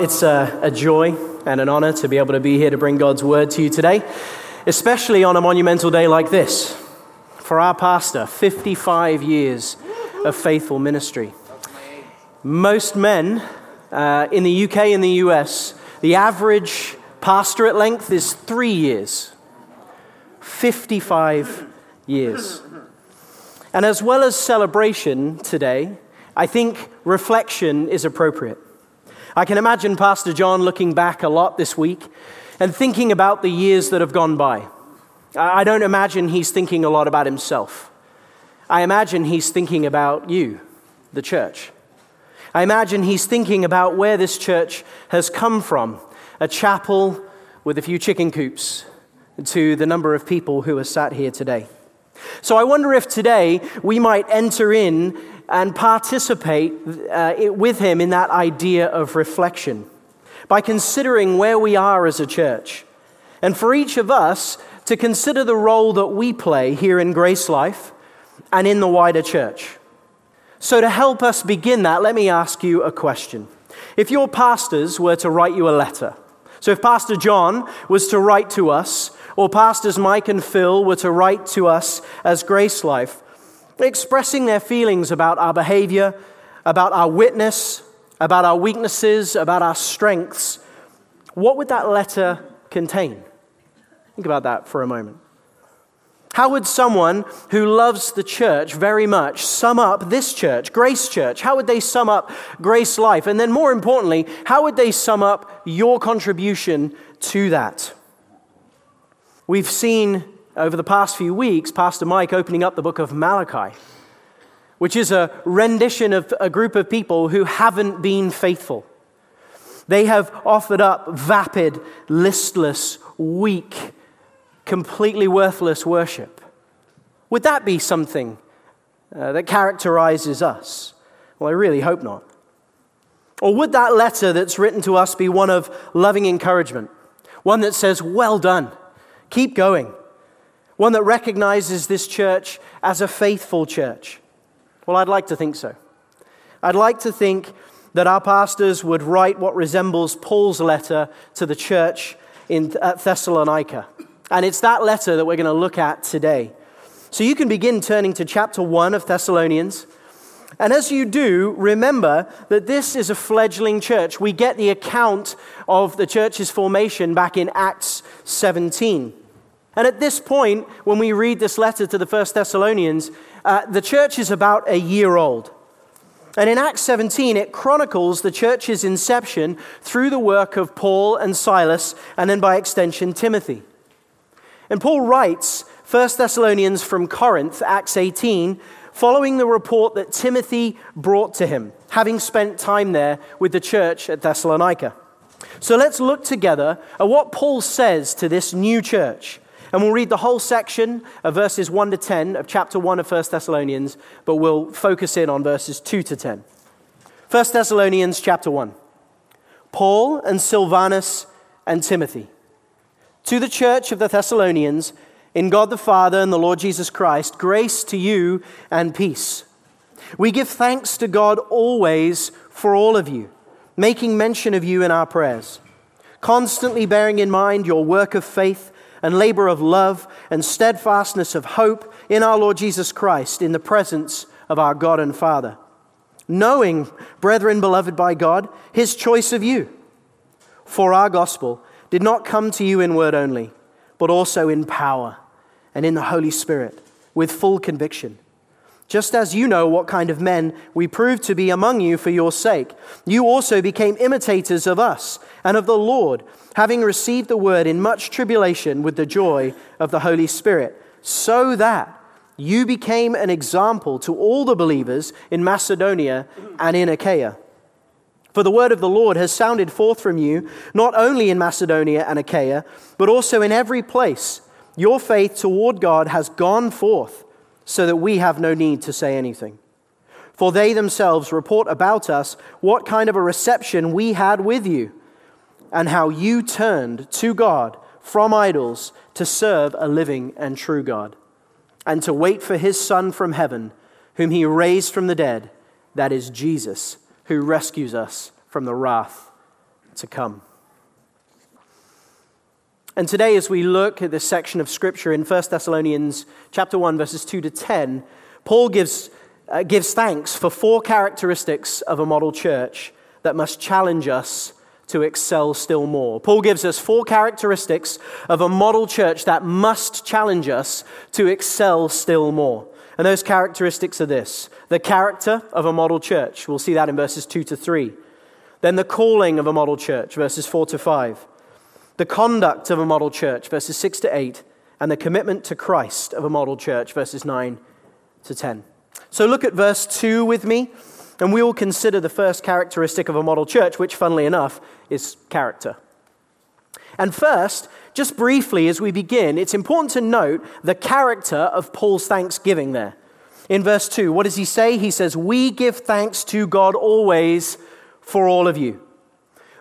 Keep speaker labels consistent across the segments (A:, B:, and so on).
A: It's a, a, joy and an honor to be able to be here to bring God's word to you today, especially on a monumental day like this. For our pastor, 55 years of faithful ministry. Most men uh, in the UK and the US, the average pastorate length is three years. 55 years. And as well as celebration today, I think reflection is appropriate. I can imagine Pastor John looking back a lot this week and thinking about the years that have gone by. I don't imagine he's thinking a lot about himself. I imagine he's thinking about you, the church. I imagine he's thinking about where this church has come from a chapel with a few chicken coops to the number of people who are sat here today. So I wonder if today we might enter in and participate uh, with him in that idea of reflection by considering where we are as a church. And for each of us to consider the role that we play here in Grace Life and in the wider church. So, to help us begin that, let me ask you a question. If your pastors were to write you a letter, so if Pastor John was to write to us, or Pastors Mike and Phil were to write to us as Grace Life, expressing their feelings about our behavior, about our witness, about our weaknesses, about our strengths, what would that letter contain? Think about that for a moment. How would someone who loves the church very much sum up this church, Grace Church? How would they sum up Grace Life? And then, more importantly, how would they sum up your contribution to that? We've seen over the past few weeks Pastor Mike opening up the book of Malachi, which is a rendition of a group of people who haven't been faithful. They have offered up vapid, listless, weak, completely worthless worship. Would that be something uh, that characterizes us? Well, I really hope not. Or would that letter that's written to us be one of loving encouragement? One that says, Well done. Keep going. One that recognizes this church as a faithful church. Well, I'd like to think so. I'd like to think that our pastors would write what resembles Paul's letter to the church in, at Thessalonica. And it's that letter that we're going to look at today. So you can begin turning to chapter 1 of Thessalonians. And as you do, remember that this is a fledgling church. We get the account of the church's formation back in Acts 17. And at this point, when we read this letter to the First Thessalonians, uh, the church is about a year old. And in Acts 17, it chronicles the church's inception through the work of Paul and Silas, and then by extension, Timothy. And Paul writes 1 Thessalonians from Corinth, Acts 18, following the report that Timothy brought to him, having spent time there with the church at Thessalonica. So let's look together at what Paul says to this new church and we'll read the whole section of verses 1 to 10 of chapter 1 of 1 Thessalonians, but we'll focus in on verses 2 to 10. 1 Thessalonians chapter 1. Paul and Silvanus and Timothy. To the church of the Thessalonians, in God the Father and the Lord Jesus Christ, grace to you and peace. We give thanks to God always for all of you, making mention of you in our prayers, constantly bearing in mind your work of faith and labor of love and steadfastness of hope in our Lord Jesus Christ in the presence of our God and Father. Knowing, brethren beloved by God, his choice of you. For our gospel did not come to you in word only, but also in power and in the Holy Spirit with full conviction just as you know what kind of men we proved to be among you for your sake. You also became imitators of us and of the Lord, having received the word in much tribulation with the joy of the Holy Spirit, so that you became an example to all the believers in Macedonia and in Achaia. For the word of the Lord has sounded forth from you, not only in Macedonia and Achaia, but also in every place. Your faith toward God has gone forth so that we have no need to say anything. For they themselves report about us what kind of a reception we had with you, and how you turned to God from idols to serve a living and true God, and to wait for his Son from heaven, whom he raised from the dead, that is Jesus, who rescues us from the wrath to come. And today, as we look at this section of Scripture in 1 Thessalonians chapter 1, verses 2 to 10, Paul gives, uh, gives thanks for four characteristics of a model church that must challenge us to excel still more. Paul gives us four characteristics of a model church that must challenge us to excel still more. And those characteristics are this the character of a model church. We'll see that in verses 2 to 3. Then the calling of a model church, verses 4 to 5. The conduct of a model church, verses 6 to 8. And the commitment to Christ of a model church, verses 9 to 10. So look at verse 2 with me. And we will consider the first characteristic of a model church, which, funnily enough, is character. And first, just briefly as we begin, it's important to note the character of Paul's thanksgiving there. In verse 2, what does he say? He says, We give thanks to God always for all of you.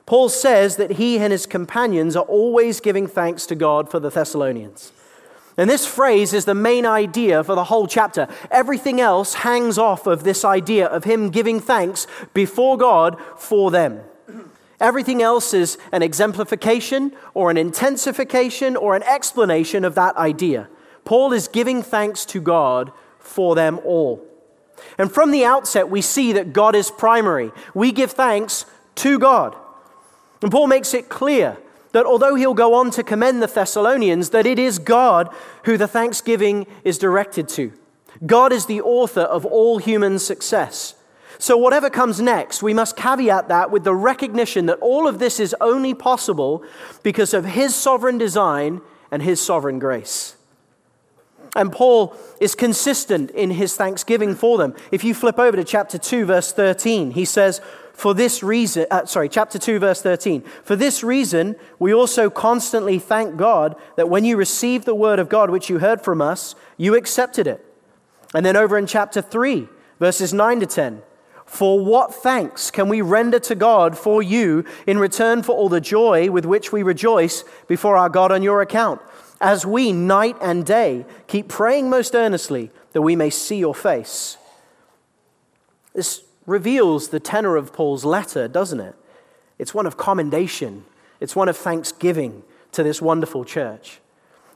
A: Paul says that he and his companions are always giving thanks to God for the Thessalonians. And this phrase is the main idea for the whole chapter. Everything else hangs off of this idea of him giving thanks before God for them. Everything else is an exemplification or an intensification or an explanation of that idea. Paul is giving thanks to God for them all. And from the outset, we see that God is primary. We give thanks to God. And Paul makes it clear that although he'll go on to commend the Thessalonians, that it is God who the thanksgiving is directed to. God is the author of all human success. So, whatever comes next, we must caveat that with the recognition that all of this is only possible because of His sovereign design and His sovereign grace. And Paul is consistent in his thanksgiving for them. If you flip over to chapter 2, verse 13, he says, for this reason, uh, sorry, chapter 2, verse 13. For this reason, we also constantly thank God that when you received the word of God, which you heard from us, you accepted it. And then over in chapter 3, verses 9 to 10. For what thanks can we render to God for you in return for all the joy with which we rejoice before our God on your account? As we, night and day, keep praying most earnestly that we may see your face. This reveals the tenor of Paul's letter, doesn't it? It's one of commendation, it's one of thanksgiving to this wonderful church.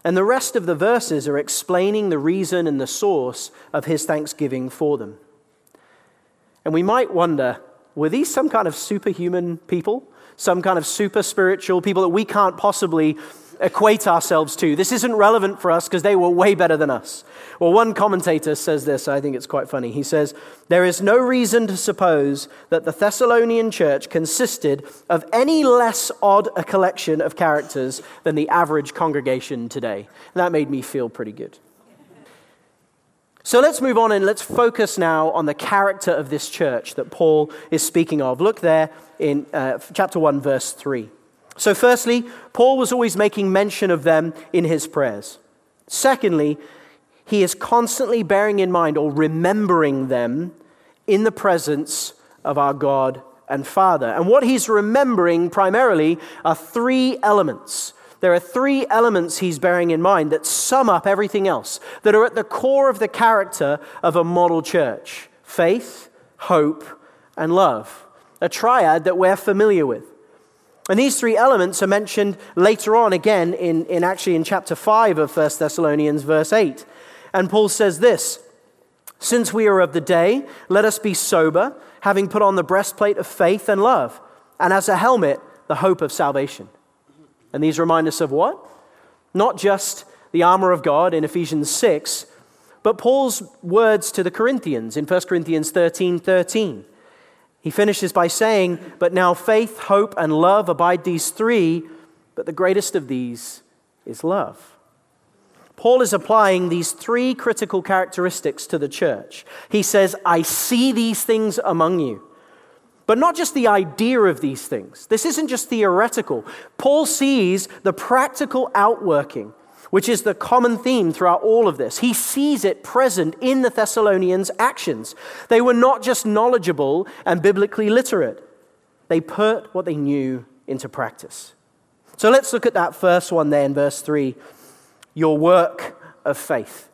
A: And the rest of the verses are explaining the reason and the source of his thanksgiving for them. And we might wonder were these some kind of superhuman people? Some kind of super spiritual people that we can't possibly equate ourselves to. This isn't relevant for us because they were way better than us. Well, one commentator says this, I think it's quite funny. He says, There is no reason to suppose that the Thessalonian church consisted of any less odd a collection of characters than the average congregation today. And that made me feel pretty good. So let's move on and let's focus now on the character of this church that Paul is speaking of. Look there in uh, chapter 1, verse 3. So, firstly, Paul was always making mention of them in his prayers. Secondly, he is constantly bearing in mind or remembering them in the presence of our God and Father. And what he's remembering primarily are three elements. There are three elements he's bearing in mind that sum up everything else, that are at the core of the character of a model church faith, hope, and love. A triad that we're familiar with. And these three elements are mentioned later on again in, in actually in chapter 5 of 1 Thessalonians, verse 8. And Paul says this Since we are of the day, let us be sober, having put on the breastplate of faith and love, and as a helmet, the hope of salvation. And these remind us of what? Not just the armor of God in Ephesians 6, but Paul's words to the Corinthians in 1 Corinthians 13 13. He finishes by saying, But now faith, hope, and love abide these three, but the greatest of these is love. Paul is applying these three critical characteristics to the church. He says, I see these things among you. But not just the idea of these things. This isn't just theoretical. Paul sees the practical outworking which is the common theme throughout all of this. He sees it present in the Thessalonians' actions. They were not just knowledgeable and biblically literate, they put what they knew into practice. So let's look at that first one there in verse 3 your work of faith.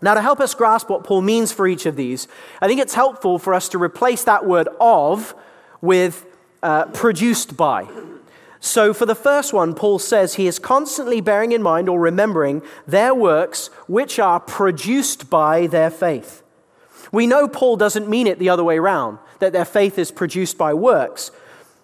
A: Now, to help us grasp what Paul means for each of these, I think it's helpful for us to replace that word of with uh, produced by. So, for the first one, Paul says he is constantly bearing in mind or remembering their works which are produced by their faith. We know Paul doesn't mean it the other way around, that their faith is produced by works,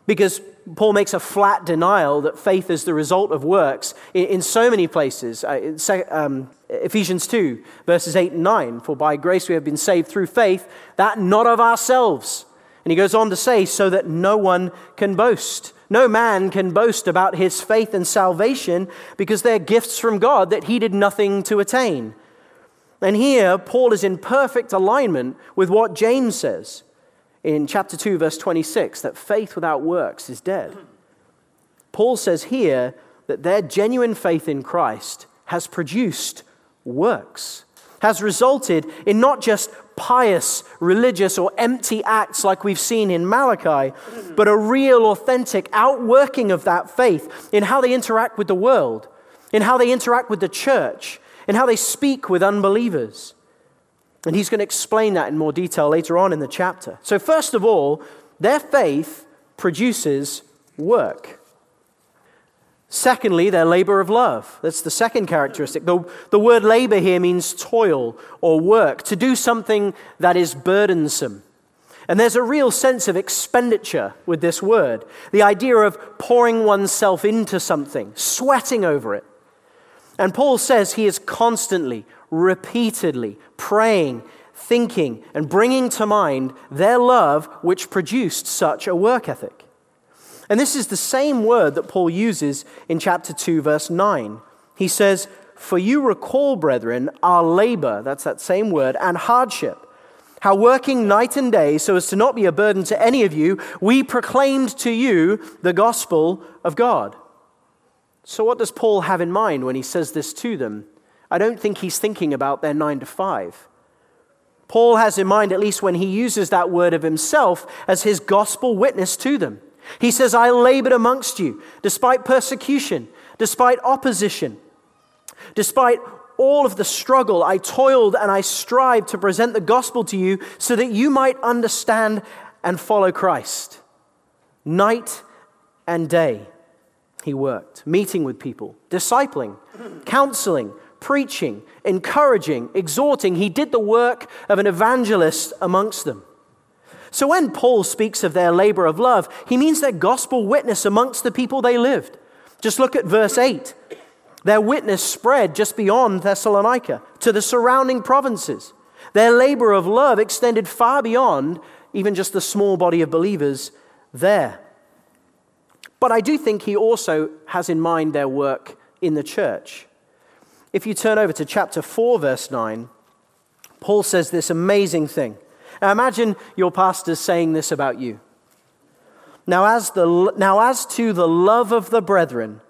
A: because Paul makes a flat denial that faith is the result of works in, so many places. Uh, um, Ephesians 2, verses 8 and 9 For by grace we have been saved through faith, that not of ourselves. And he goes on to say, so that no one can boast. No man can boast about his faith and salvation because they're gifts from God that he did nothing to attain. And here, Paul is in perfect alignment with what James says in chapter 2, verse 26, that faith without works is dead. Paul says here that their genuine faith in Christ has produced works, has resulted in not just pious, religious, or empty acts like we've seen in Malachi, but a real, authentic outworking of that faith in how they interact with the world, in how they interact with the church, in how they speak with unbelievers. And he's going to explain that in more detail later on in the chapter. So, first of all, their faith produces work. Secondly, their labor of love. That's the second characteristic. The, the word labor here means toil or work, to do something that is burdensome. And there's a real sense of expenditure with this word the idea of pouring oneself into something, sweating over it. And Paul says he is constantly repeatedly praying, thinking, and bringing to mind their love which produced such a work ethic. And this is the same word that Paul uses in chapter 2, verse 9. He says, For you recall, brethren, our labor, that's that same word, and hardship, how working night and day so as to not be a burden to any of you, we proclaimed to you the gospel of God. So, what does Paul have in mind when he says this to them? I don't think he's thinking about their nine to five. Paul has in mind, at least when he uses that word of himself, as his gospel witness to them. He says, I labored amongst you despite persecution, despite opposition, despite all of the struggle. I toiled and I strived to present the gospel to you so that you might understand and follow Christ. Night and day, he worked, meeting with people, discipling, counseling, preaching, encouraging, exhorting. He did the work of an evangelist amongst them. So when Paul speaks of their labor of love, he means their gospel witness amongst the people they lived. Just look at verse 8. Their witness spread just beyond Thessalonica to the surrounding provinces. Their labor of love extended far beyond even just the small body of believers there. But I do think he also has in mind their work in the church. If you turn over to chapter 4, verse 9, Paul says this amazing thing. Now imagine your pastor saying this about you. Now as, the, now, as to the love of the brethren,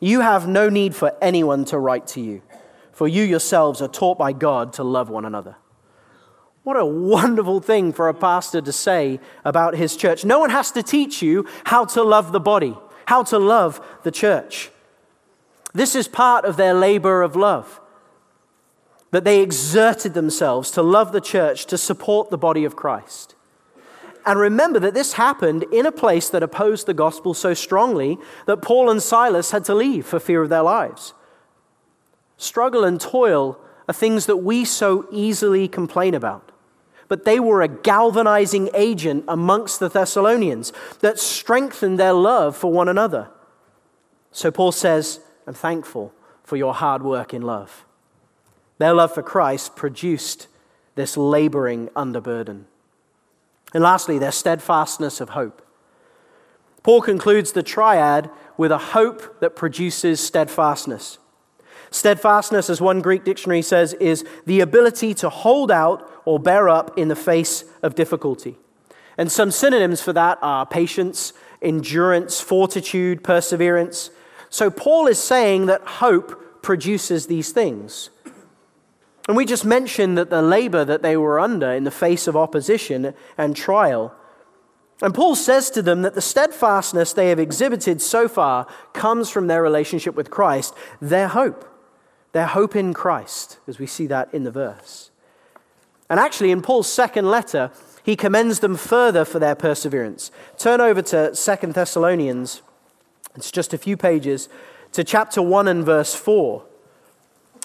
A: you have no need for anyone to write to you, for you yourselves are taught by God to love one another. What a wonderful thing for a pastor to say about his church. No one has to teach you how to love the body, how to love the church. This is part of their labor of love. That they exerted themselves to love the church, to support the body of Christ. And remember that this happened in a place that opposed the gospel so strongly that Paul and Silas had to leave for fear of their lives. Struggle and toil are things that we so easily complain about. But they were a galvanizing agent amongst the Thessalonians that strengthened their love for one another. So Paul says, I'm thankful for your hard work in love. Their love for Christ produced this laboring under burden. And lastly, their steadfastness of hope. Paul concludes the triad with a hope that produces steadfastness. Steadfastness, as one Greek dictionary says, is the ability to hold out or bear up in the face of difficulty. And some synonyms for that are patience, endurance, fortitude, perseverance. So Paul is saying that hope produces these things. And we just mentioned that the labor that they were under in the face of opposition and trial. And Paul says to them that the steadfastness they have exhibited so far comes from their relationship with Christ, their hope, their hope in Christ, as we see that in the verse. And actually, in Paul's second letter, he commends them further for their perseverance. Turn over to Second Thessalonians It's just a few pages to chapter 1 and verse 4.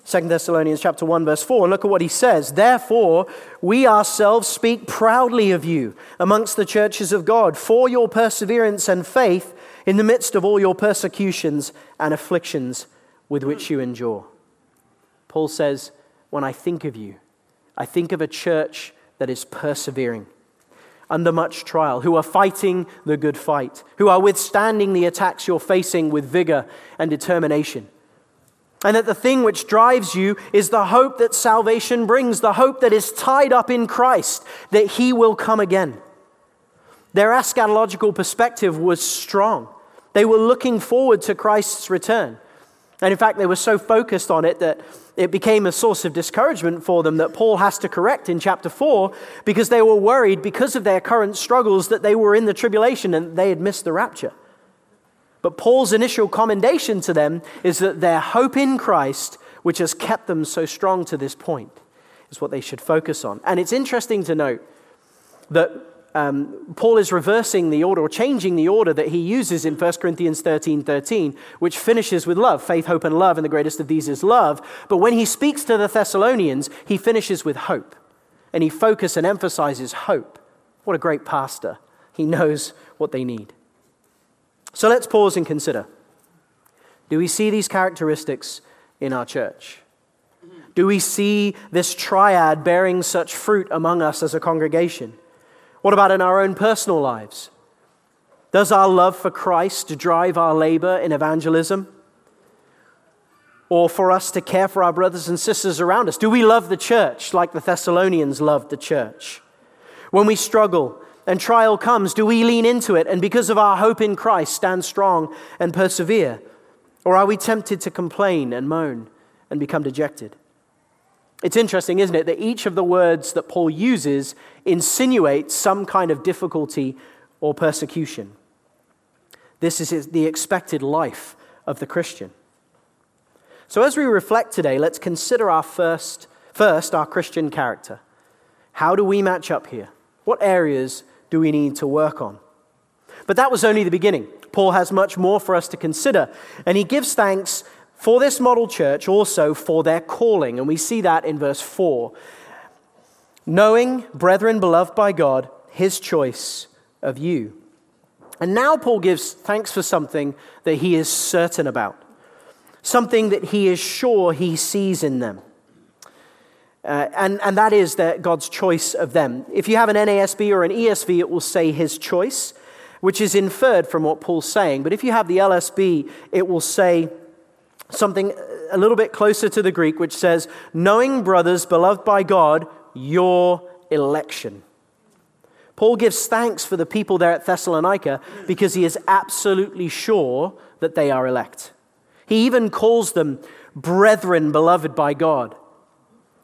A: 2 Thessalonians chapter 1 verse 4 and look at what he says therefore we ourselves speak proudly of you amongst the churches of God for your perseverance and faith in the midst of all your persecutions and afflictions with which you endure Paul says when I think of you I think of a church that is persevering under much trial, who are fighting the good fight, who are withstanding the attacks you're facing with vigor and determination. And that the thing which drives you is the hope that salvation brings, the hope that is tied up in Christ, that He will come again. Their eschatological perspective was strong. They were looking forward to Christ's return. And in fact, they were so focused on it that it became a source of discouragement for them that Paul has to correct in chapter 4 because they were worried because of their current struggles that they were in the tribulation and they had missed the rapture. But Paul's initial commendation to them is that their hope in Christ, which has kept them so strong to this point, is what they should focus on. And it's interesting to note that um, Paul is reversing the order or changing the order that he uses in 1 Corinthians 13 13, which finishes with love faith, hope, and love, and the greatest of these is love. But when he speaks to the Thessalonians, he finishes with hope. And he focuses and emphasizes hope. What a great pastor. He knows what they need. So let's pause and consider do we see these characteristics in our church? Do we see this triad bearing such fruit among us as a congregation? What about in our own personal lives? Does our love for Christ drive our labor in evangelism? Or for us to care for our brothers and sisters around us? Do we love the church like the Thessalonians loved the church? When we struggle and trial comes, do we lean into it and because of our hope in Christ stand strong and persevere? Or are we tempted to complain and moan and become dejected? It's interesting, isn't it, that each of the words that Paul uses insinuates some kind of difficulty or persecution. This is the expected life of the Christian. So, as we reflect today, let's consider our first, first our Christian character. How do we match up here? What areas do we need to work on? But that was only the beginning. Paul has much more for us to consider, and he gives thanks for this model church also for their calling. And we see that in verse 4. Knowing, brethren beloved by God, his choice of you. And now Paul gives thanks for something that he is certain about, something that he is sure he sees in them. Uh, and, and that is that God's choice of them. If you have an NASB or an ESV, it will say his choice, which is inferred from what Paul's saying. But if you have the LSB, it will say something a little bit closer to the Greek, which says, Knowing, brothers, beloved by God, your election. Paul gives thanks for the people there at Thessalonica because he is absolutely sure that they are elect. He even calls them brethren beloved by God.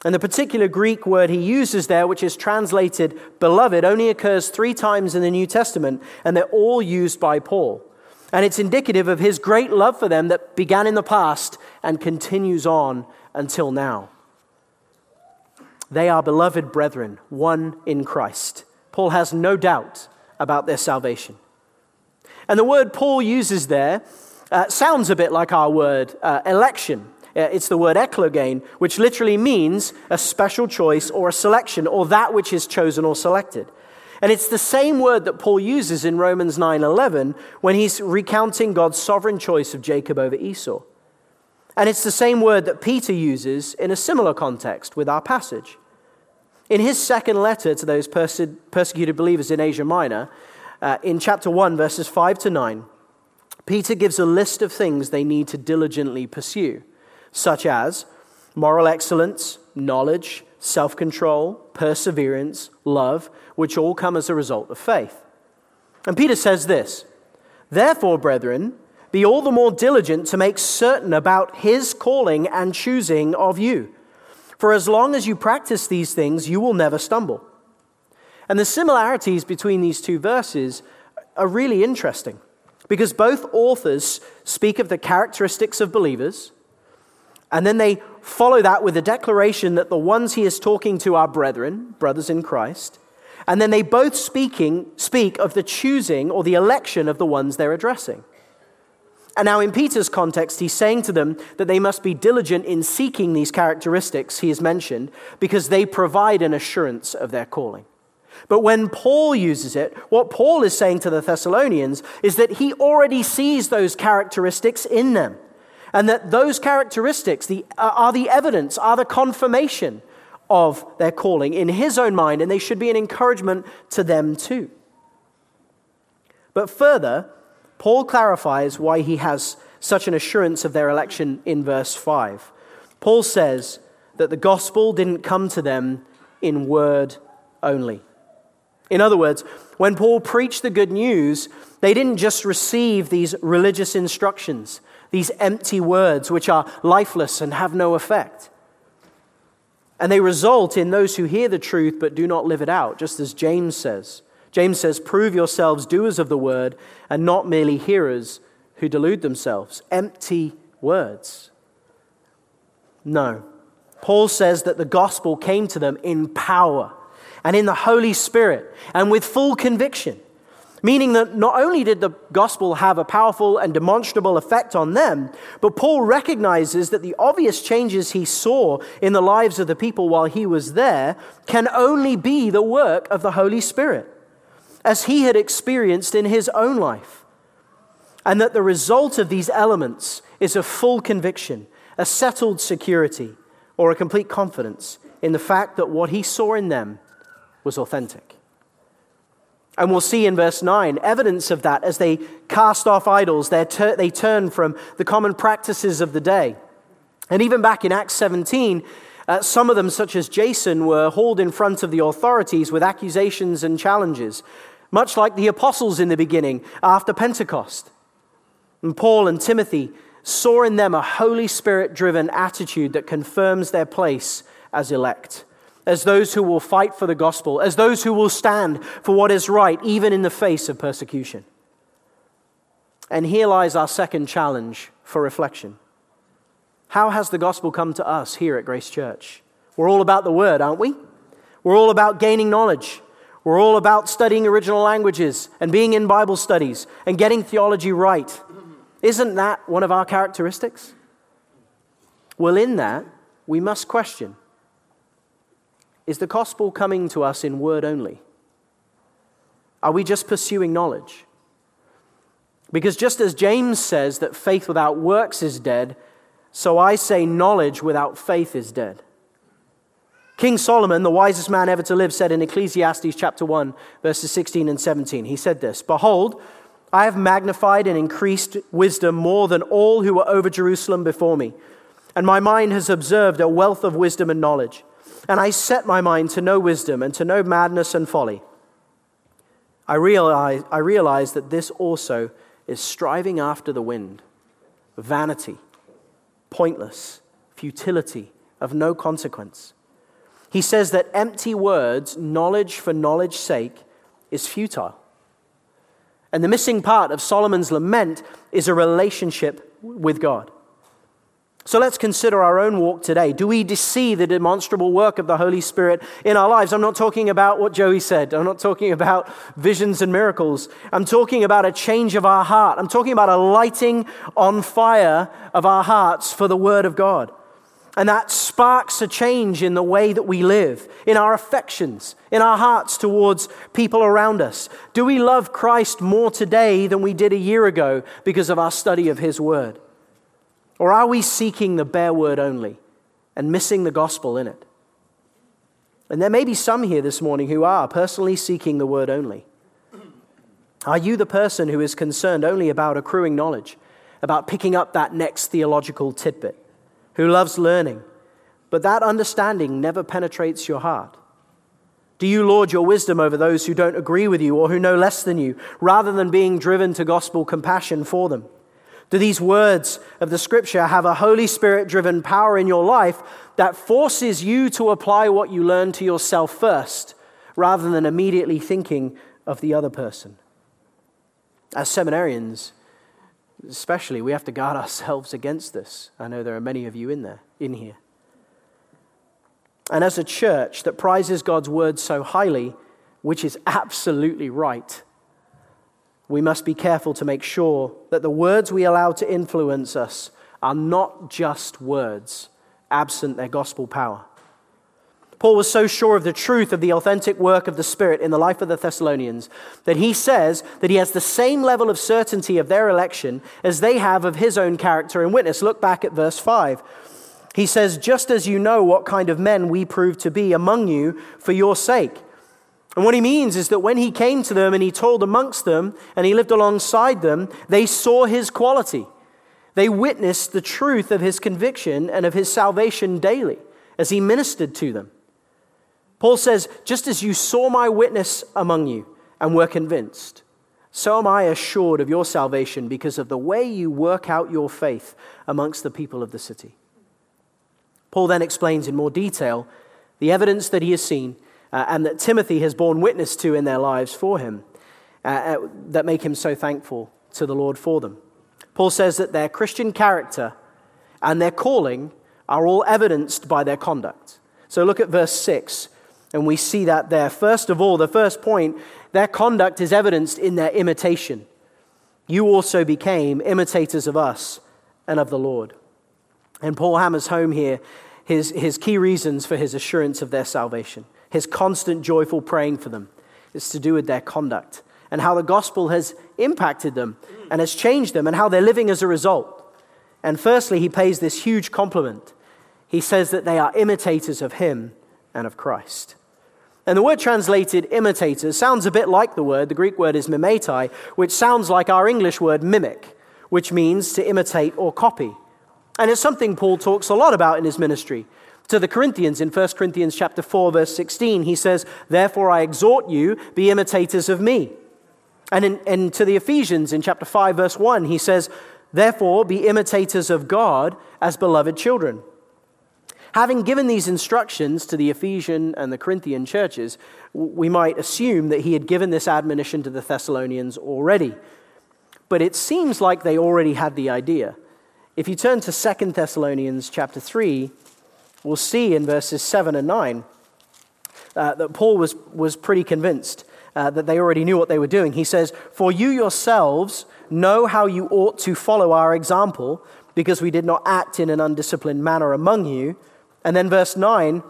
A: And the particular Greek word he uses there, which is translated beloved, only occurs three times in the New Testament, and they're all used by Paul. And it's indicative of his great love for them that began in the past and continues on until now. They are beloved brethren, one in Christ. Paul has no doubt about their salvation. And the word Paul uses there uh, sounds a bit like our word uh, election. Uh, it's the word eklogene, which literally means a special choice or a selection, or that which is chosen or selected. And it's the same word that Paul uses in Romans 9:11 when he's recounting God's sovereign choice of Jacob over Esau. And it's the same word that Peter uses in a similar context with our passage. In his second letter to those perse- persecuted believers in Asia Minor, uh, in chapter 1, verses 5 to 9, Peter gives a list of things they need to diligently pursue, such as moral excellence, knowledge, self control, perseverance, love, which all come as a result of faith. And Peter says this Therefore, brethren, be all the more diligent to make certain about his calling and choosing of you. For as long as you practice these things, you will never stumble. And the similarities between these two verses are really interesting because both authors speak of the characteristics of believers and then they follow that with a declaration that the ones he is talking to are brethren, brothers in Christ. And then they both speaking, speak of the choosing or the election of the ones they're addressing. And now, in Peter's context, he's saying to them that they must be diligent in seeking these characteristics he has mentioned because they provide an assurance of their calling. But when Paul uses it, what Paul is saying to the Thessalonians is that he already sees those characteristics in them. And that those characteristics the, uh, are the evidence, are the confirmation of their calling in his own mind, and they should be an encouragement to them too. But further, Paul clarifies why he has such an assurance of their election in verse 5. Paul says that the gospel didn't come to them in word only. In other words, when Paul preached the good news, they didn't just receive these religious instructions, these empty words which are lifeless and have no effect. And they result in those who hear the truth but do not live it out, just as James says. James says, Prove yourselves doers of the word and not merely hearers who delude themselves. Empty words. No. Paul says that the gospel came to them in power and in the Holy Spirit and with full conviction. Meaning that not only did the gospel have a powerful and demonstrable effect on them, but Paul recognizes that the obvious changes he saw in the lives of the people while he was there can only be the work of the Holy Spirit as he had experienced in his own life. And that the result of these elements is a full conviction, a settled security, or a complete confidence in the fact that what he saw in them was authentic. And we'll see in verse 9 evidence of that as they cast off idols, they turn from the common practices of the day. And even back in Acts 17, uh, some of them, such as Jason, were hauled in front of the authorities with accusations and challenges much like the apostles in the beginning after Pentecost. And Paul and Timothy saw in them a Holy Spirit driven attitude that confirms their place as elect, as those who will fight for the gospel, as those who will stand for what is right, even in the face of persecution. And here lies our second challenge for reflection. How has the gospel come to us here at Grace Church? We're all about the word, aren't we? We're all about gaining knowledge. We're all about studying original languages and being in Bible studies and getting theology right. Isn't that one of our characteristics? Well, in that, we must question Is the gospel coming to us in word only? Are we just pursuing knowledge? Because just as James says that faith without works is dead, so I say knowledge without faith is dead. King Solomon, the wisest man ever to live, said in Ecclesiastes chapter 1, verses 16 and 17, he said this Behold, I have magnified and increased wisdom more than all who were over Jerusalem before me, and my mind has observed a wealth of wisdom and knowledge. And I set my mind to know wisdom and to know madness and folly. I realize, I realize that this also is striving after the wind, vanity, pointless, futility, of no consequence. He says that empty words, knowledge for knowledge's sake, is futile. And the missing part of Solomon's lament is a relationship with God. So let's consider our own walk today. Do we see the demonstrable work of the Holy Spirit in our lives? I'm not talking about what Joey said. I'm not talking about visions and miracles. I'm talking about a change of our heart. I'm talking about a lighting on fire of our hearts for the Word of God. And that sparks a change in the way that we live, in our affections, in our hearts towards people around us. Do we love Christ more today than we did a year ago because of our study of His Word? Or are we seeking the bare word only and missing the gospel in it? And there may be some here this morning who are personally seeking the word only. Are you the person who is concerned only about accruing knowledge, about picking up that next theological tidbit? who loves learning, but that understanding never penetrates your heart? Do you lord your wisdom over those who don't agree with you or who know less than you, rather than being driven to gospel compassion for them? Do these words of the scripture have a Holy Spirit driven power in your life that forces you to apply what you learn to yourself first, rather than immediately thinking of the other person? As seminarians, especially, we have to guard ourselves against this. I know there are many of you in there, in here. And as a church that prizes God's word so highly, which is absolutely right, we must be careful to make sure that the words we allow to influence us are not just words, absent their gospel power. Paul was so sure of the truth of the authentic work of the Spirit in the life of the Thessalonians that he says that he has the same level of certainty of their election as they have of his own character and witness. Look back at verse 5. He says, Just as you know what kind of men we proved to be among you for your sake. And what he means is that when he came to them and he told amongst them and he lived alongside them, they saw his quality. They witnessed the truth of his conviction and of his salvation daily as he ministered to them. Paul says, Just as you saw my witness among you and were convinced, so am I assured of your salvation because of the way you work out your faith amongst the people of the city. Paul then explains in more detail the evidence that he has seen uh, and that Timothy has borne witness to in their lives for him uh, uh, that make him so thankful to the Lord for them. Paul says that their Christian character and their calling are all evidenced by their conduct. So look at verse 6 and we see that there. First of all, the first point, their conduct is evidenced in their imitation. You also became imitators of us and of the Lord. And Paul hammers home here his, his key reasons for his assurance of their salvation, his constant joyful praying for them. It's to do with their conduct and how the gospel has impacted them and has changed them and how they're living as a result. And firstly, he pays this huge compliment. He says that they are imitators of him and of Christ. And the word translated imitators sounds a bit like the word, the Greek word is mimetai, which sounds like our English word mimic, which means to imitate or copy. And it's something Paul talks a lot about in his ministry. To the Corinthians in 1 Corinthians chapter 4 verse 16, he says, "Therefore I exhort you, be imitators of me." And, in, and to the Ephesians in chapter 5 verse 1, he says, "Therefore be imitators of God as beloved children." Having given these instructions to the Ephesian and the Corinthian churches, we might assume that he had given this admonition to the Thessalonians already. But it seems like they already had the idea. If you turn to 2 Thessalonians chapter 3, we'll see in verses 7 and 9 uh, that Paul was, was pretty convinced uh, that they already knew what they were doing. He says, For you yourselves know how you ought to follow our example, because we did not act in an undisciplined manner among you and then verse 9,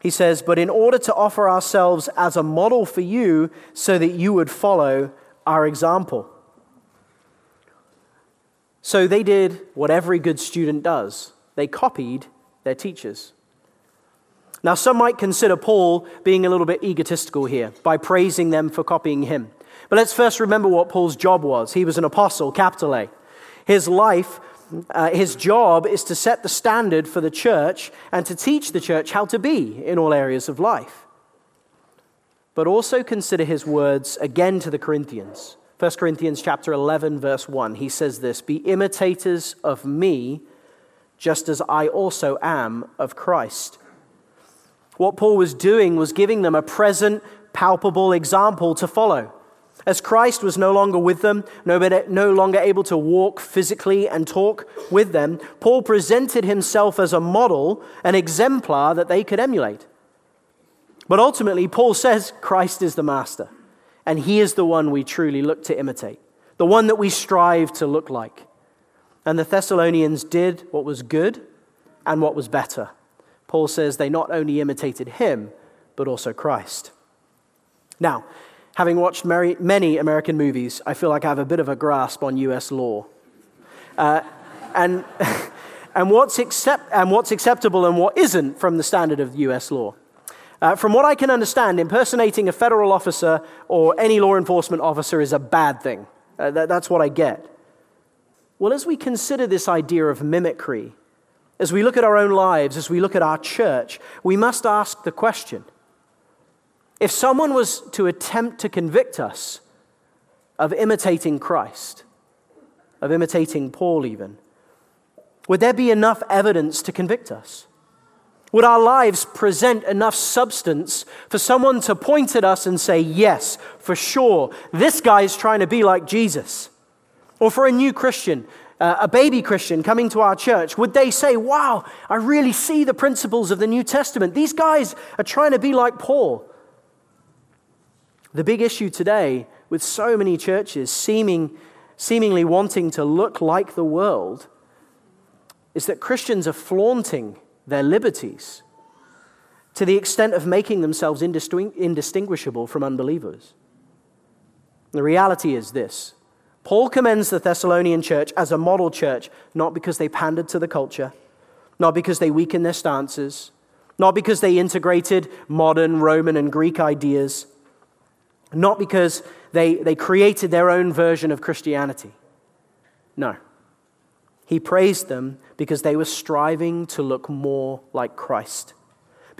A: he says, But in order to offer ourselves as a model for you so that you would follow our example. So they did what every good student does they copied their teachers. Now, some might consider Paul being a little bit egotistical here by praising them for copying him. But let's first remember what Paul's job was. He was an apostle, capital A. His life uh, his job is to set the standard for the church and to teach the church how to be in all areas of life. But also consider his words again to the Corinthians. 1 Corinthians chapter 11 verse 1. He says this, "Be imitators of me, just as I also am of Christ." What Paul was doing was giving them a present palpable example to follow. As Christ was no longer with them, no longer able to walk physically and talk with them, Paul presented himself as a model, an exemplar that they could emulate. But ultimately, Paul says Christ is the master, and he is the one we truly look to imitate, the one that we strive to look like. And the Thessalonians did what was good and what was better. Paul says they not only imitated him, but also Christ. Now, Having watched many American movies, I feel like I have a bit of a grasp on US law. Uh, and, and, what's accept, and what's acceptable and what isn't from the standard of US law. Uh, from what I can understand, impersonating a federal officer or any law enforcement officer is a bad thing. Uh, that, that's what I get. Well, as we consider this idea of mimicry, as we look at our own lives, as we look at our church, we must ask the question if someone was to attempt to convict us of imitating Christ, of imitating Paul even, would there be enough evidence to convict us? Would our lives present enough substance for someone to point at us and say, Yes, for sure, this guy is trying to be like Jesus? Or for a new Christian, uh, a baby Christian coming to our church, would they say, Wow, I really see the principles of the New Testament? These guys are trying to be like Paul. The big issue today with so many churches seeming, seemingly wanting to look like the world is that Christians are flaunting their liberties to the extent of making themselves indistinguishable from unbelievers. The reality is this Paul commends the Thessalonian church as a model church, not because they pandered to the culture, not because they weakened their stances, not because they integrated modern Roman and Greek ideas, not because they, they created their own version of Christianity. No. He praised them because they were striving to look more like Christ.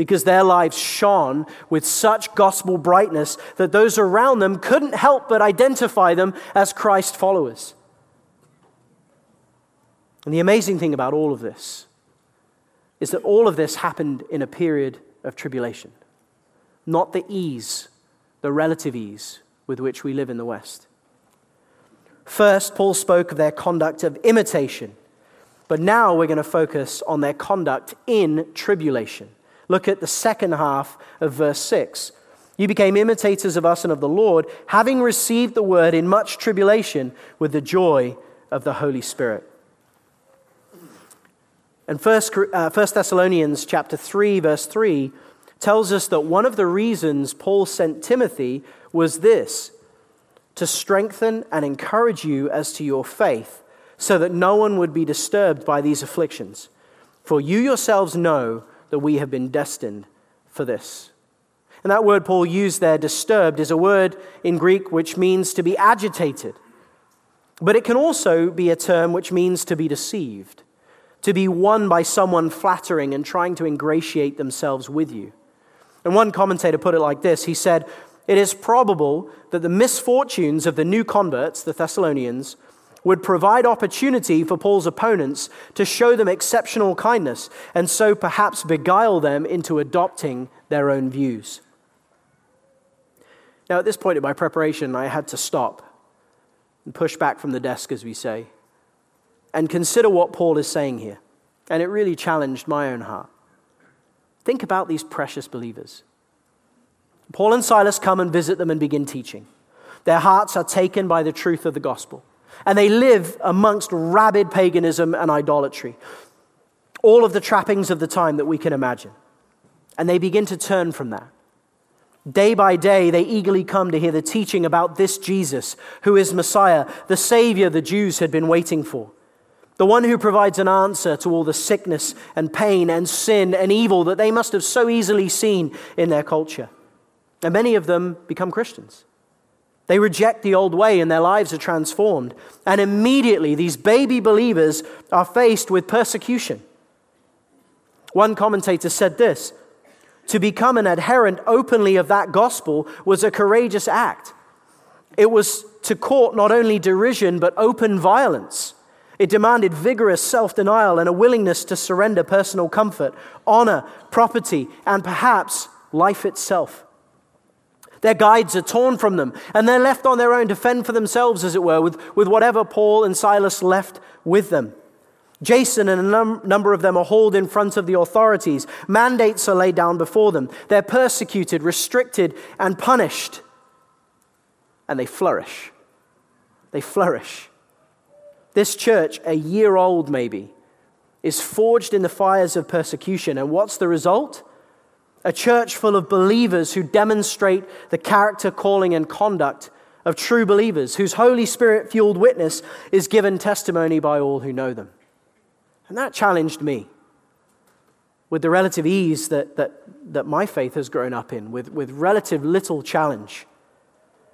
A: Because their lives shone with such gospel brightness that those around them couldn't help but identify them as Christ followers. And the amazing thing about all of this is that all of this happened in a period of tribulation, not the ease, the relative ease with which we live in the West. First, Paul spoke of their conduct of imitation but now we're going to focus on their conduct in tribulation. Look at the second half of verse 6. You became imitators of us and of the Lord, having received the word in much tribulation with the joy of the Holy Spirit. And First, uh, First Thessalonians chapter 3, verse 3 tells us that one of the reasons Paul sent Timothy was this to strengthen and encourage you as to your faith so that no one would be disturbed by these afflictions. For you yourselves know that we have been destined for this. And that word Paul used there, disturbed, is a word in Greek which means to be agitated. But it can also be a term which means to be deceived, to be won by someone flattering and trying to ingratiate themselves with you. And one commentator put it like this He said, It is probable that the misfortunes of the new converts, the Thessalonians, would provide opportunity for Paul's opponents to show them exceptional kindness and so perhaps beguile them into adopting their own views. Now, at this point in my preparation, I had to stop and push back from the desk, as we say, and consider what Paul is saying here. And it really challenged my own heart. Think about these precious believers. Paul and Silas come and visit them and begin teaching. Their hearts are taken by the truth of the gospel and they live amongst rabid paganism and idolatry. All of the trappings of the time that we can imagine. And they begin to turn from that. Day by day, they eagerly come to hear the teaching about this Jesus, who is Messiah, the Savior the Jews had been waiting for, the one who provides an answer to all the sickness and pain and sin and evil that they must have so easily seen in their culture. And many of them become Christians. They reject the old way and their lives are transformed. And immediately, these baby believers are faced with persecution. One commentator said this To become an adherent openly of that gospel was a courageous act. It was to court not only derision, but open violence. It demanded vigorous self denial and a willingness to surrender personal comfort, honor, property, and perhaps life itself. Their guides are torn from them, and they're left on their own to fend for themselves, as it were, with, with whatever Paul and Silas left with them. Jason and a num- number of them are hauled in front of the authorities. Mandates are laid down before them. They're persecuted, restricted, and punished. And they flourish. They flourish. This church, a year old maybe, is forged in the fires of persecution. And what's the result? A church full of believers who demonstrate the character, calling, and conduct of true believers, whose Holy Spirit fueled witness is given testimony by all who know them. And that challenged me with the relative ease that, that, that my faith has grown up in, with, with relative little challenge.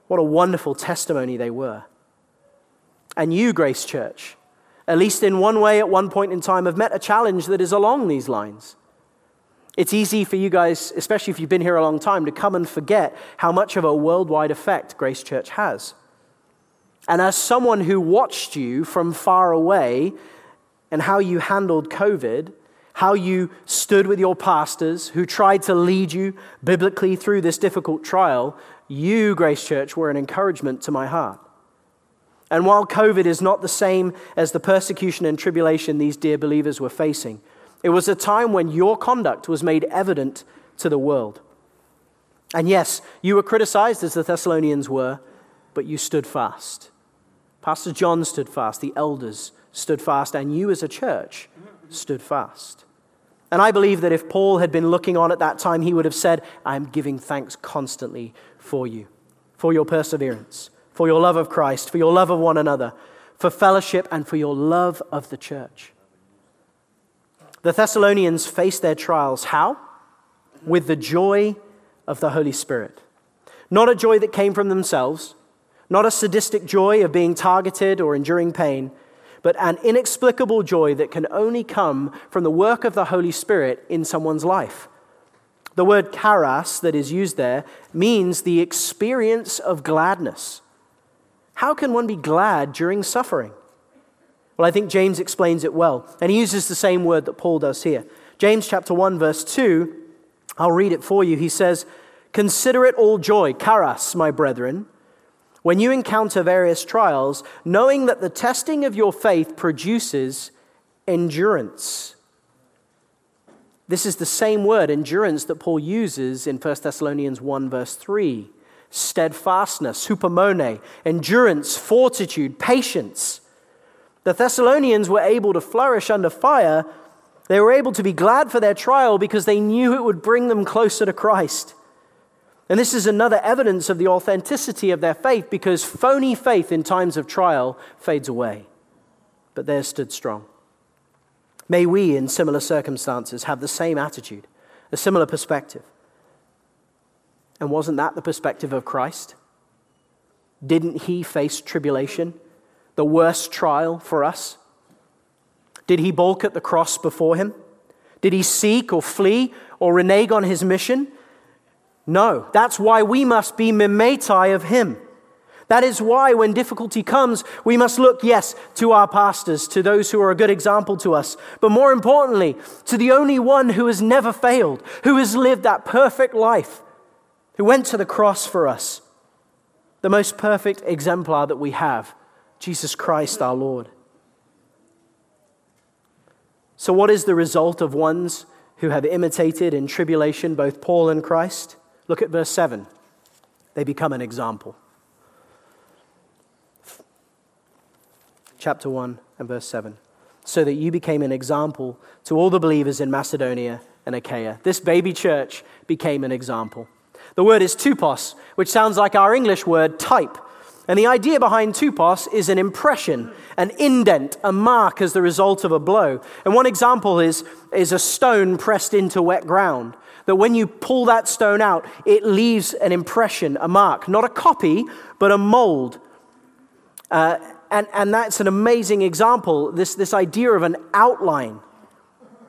A: What a wonderful testimony they were. And you, Grace Church, at least in one way at one point in time, have met a challenge that is along these lines. It's easy for you guys, especially if you've been here a long time, to come and forget how much of a worldwide effect Grace Church has. And as someone who watched you from far away and how you handled COVID, how you stood with your pastors who tried to lead you biblically through this difficult trial, you, Grace Church, were an encouragement to my heart. And while COVID is not the same as the persecution and tribulation these dear believers were facing, it was a time when your conduct was made evident to the world. And yes, you were criticized as the Thessalonians were, but you stood fast. Pastor John stood fast, the elders stood fast, and you as a church stood fast. And I believe that if Paul had been looking on at that time, he would have said, I'm giving thanks constantly for you, for your perseverance, for your love of Christ, for your love of one another, for fellowship, and for your love of the church. The Thessalonians faced their trials. How? With the joy of the Holy Spirit. Not a joy that came from themselves, not a sadistic joy of being targeted or enduring pain, but an inexplicable joy that can only come from the work of the Holy Spirit in someone's life. The word charis that is used there means the experience of gladness. How can one be glad during suffering? Well, I think James explains it well, and he uses the same word that Paul does here. James chapter 1 verse 2, I'll read it for you. He says, "Consider it all joy, charis, my brethren, when you encounter various trials, knowing that the testing of your faith produces endurance. This is the same word, endurance, that Paul uses in 1 Thessalonians 1, verse 3. Steadfastness, hupomone, endurance, fortitude, patience. The Thessalonians were able to flourish under fire. They were able to be glad for their trial because they knew it would bring them closer to Christ. And this is another evidence of the authenticity of their faith because phony faith in times of trial fades away. But theirs stood strong. May we, in similar circumstances, have the same attitude, a similar perspective. And wasn't that the perspective of Christ? Didn't he face tribulation, the worst trial for us? Did he balk at the cross before him? Did he seek or flee or renege on his mission? No, that's why we must be mimetai of him. That is why, when difficulty comes, we must look, yes, to our pastors, to those who are a good example to us, but more importantly, to the only one who has never failed, who has lived that perfect life, who went to the cross for us, the most perfect exemplar that we have, Jesus Christ our Lord. So, what is the result of ones who have imitated in tribulation both Paul and Christ? Look at verse 7. They become an example. Chapter 1 and verse 7. So that you became an example to all the believers in Macedonia and Achaia. This baby church became an example. The word is tupos, which sounds like our English word type. And the idea behind tupos is an impression, an indent, a mark as the result of a blow. And one example is, is a stone pressed into wet ground that when you pull that stone out, it leaves an impression, a mark, not a copy, but a mold. Uh, and, and that's an amazing example, this, this idea of an outline.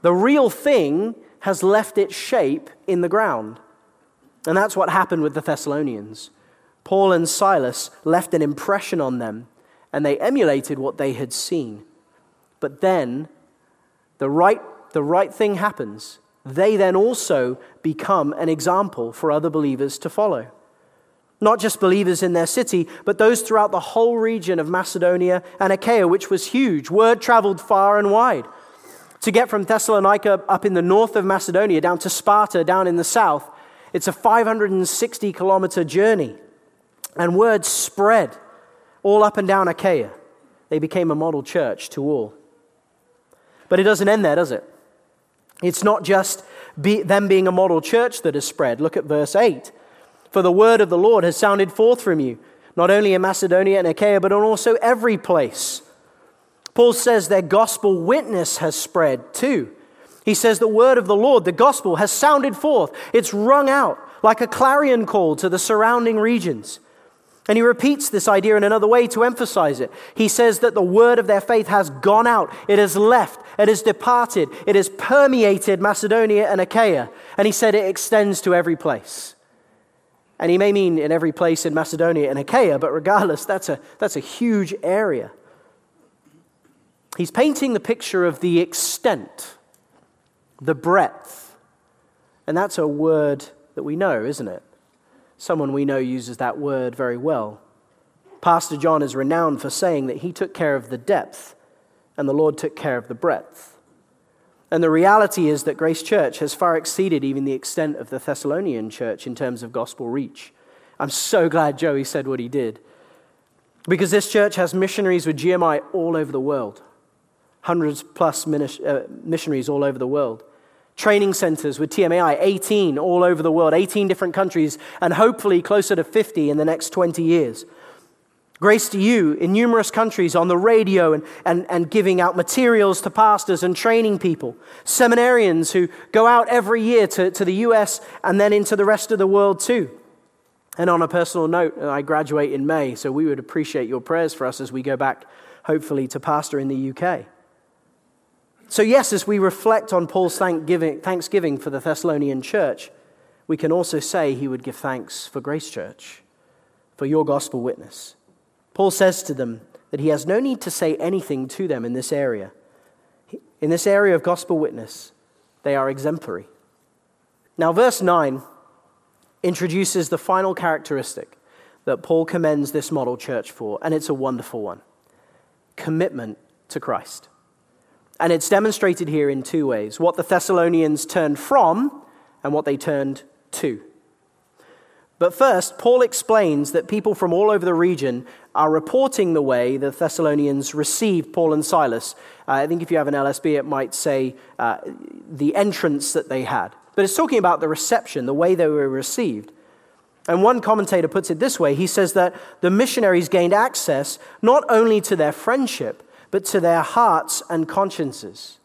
A: The real thing has left its shape in the ground. And that's what happened with the Thessalonians. Paul and Silas left an impression on them, and they emulated what they had seen. But then the right, the right thing happens they then also become an example for other believers to follow. Not just believers in their city, but those throughout the whole region of Macedonia and Achaia, which was huge. Word traveled far and wide. To get from Thessalonica up in the north of Macedonia down to Sparta down in the south, it's a 560 kilometer journey. And word spread all up and down Achaia. They became a model church to all. But it doesn't end there, does it? It's not just be, them being a model church that has spread. Look at verse 8. For the word of the Lord has sounded forth from you, not only in Macedonia and Achaia, but in also every place. Paul says their gospel witness has spread too. He says the word of the Lord, the gospel, has sounded forth. It's rung out like a clarion call to the surrounding regions. And he repeats this idea in another way to emphasize it. He says that the word of their faith has gone out, it has left, it has departed, it has permeated Macedonia and Achaia. And he said it extends to every place. And he may mean in every place in Macedonia and Achaia, but regardless, that's a, that's a huge area. He's painting the picture of the extent, the breadth. And that's a word that we know, isn't it? Someone we know uses that word very well. Pastor John is renowned for saying that he took care of the depth and the Lord took care of the breadth. And the reality is that Grace Church has far exceeded even the extent of the Thessalonian church in terms of gospel reach. I'm so glad Joey said what he did. Because this church has missionaries with GMI all over the world, hundreds plus uh, missionaries all over the world. Training centers with TMAI, 18 all over the world, 18 different countries, and hopefully closer to 50 in the next 20 years. Grace to you in numerous countries on the radio and, and, and giving out materials to pastors and training people. Seminarians who go out every year to, to the US and then into the rest of the world too. And on a personal note, uh, I graduate in May, so we would appreciate your prayers for us as we go back, hopefully, to pastor in the UK. So, yes, as we reflect on Paul's thanksgiving for the Thessalonian church, we can also say he would give thanks for Grace Church, for your gospel witness. Paul says to them that he has no need to say anything to them in this area. In this area of gospel witness, they are exemplary. Now, verse 9 introduces the final characteristic that Paul commends this model church for, and it's a wonderful one commitment to Christ. And it's demonstrated here in two ways what the Thessalonians turned from and what they turned to. But first, Paul explains that people from all over the region are reporting the way the Thessalonians received Paul and Silas. Uh, I think if you have an LSB, it might say uh, the entrance that they had. But it's talking about the reception, the way they were received. And one commentator puts it this way he says that the missionaries gained access not only to their friendship, but to their hearts and consciences.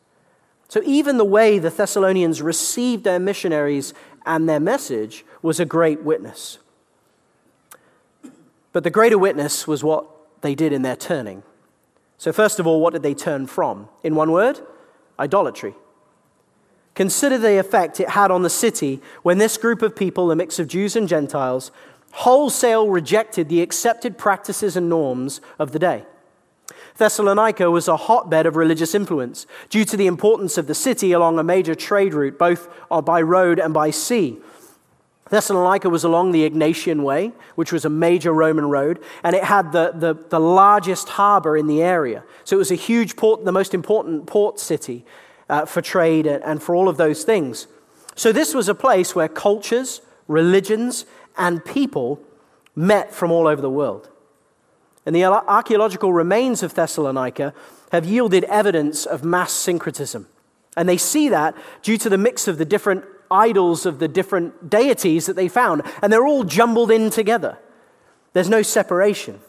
A: So even the way the Thessalonians received their missionaries and their message was a great witness. But the greater witness was what they did in their turning. So, first of all, what did they turn from? In one word, idolatry. Consider the effect it had on the city when this group of people, a mix of Jews and Gentiles, wholesale rejected the accepted practices and norms of the day. Thessalonica was a hotbed of religious influence due to the importance of the city along a major trade route, both by road and by sea. Thessalonica was along the Egnatian Way, which was a major Roman road, and it had the, the, the largest harbor in the area. So it was a huge port, the most important port city uh, for trade and for all of those things. So this was a place where cultures, religions, and people met from all over the world. And the archaeological remains of Thessalonica have yielded evidence of mass syncretism. And they see that due to the mix of the different idols of the different deities that they found. And they're all jumbled in together. There's no separation.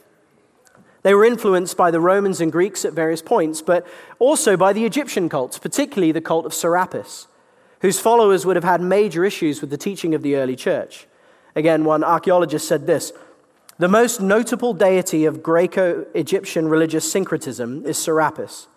A: They were influenced by the Romans and Greeks at various points, but also by the Egyptian cults, particularly the cult of Serapis, whose followers would have had major issues with the teaching of the early church. Again, one archaeologist said this The most notable deity of Greco Egyptian religious syncretism is Serapis.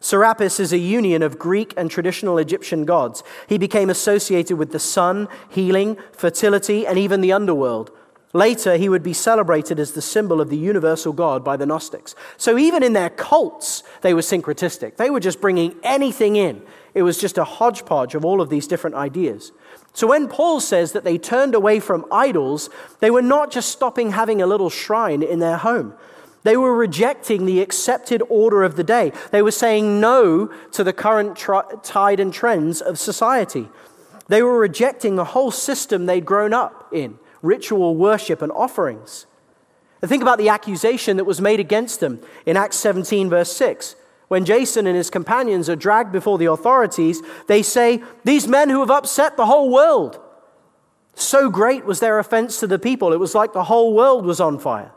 A: Serapis is a union of Greek and traditional Egyptian gods. He became associated with the sun, healing, fertility, and even the underworld. Later, he would be celebrated as the symbol of the universal God by the Gnostics. So, even in their cults, they were syncretistic. They were just bringing anything in. It was just a hodgepodge of all of these different ideas. So, when Paul says that they turned away from idols, they were not just stopping having a little shrine in their home. They were rejecting the accepted order of the day. They were saying no to the current tide and trends of society. They were rejecting the whole system they'd grown up in ritual worship and offerings. And think about the accusation that was made against them in Acts 17, verse 6. When Jason and his companions are dragged before the authorities, they say, These men who have upset the whole world. So great was their offense to the people, it was like the whole world was on fire.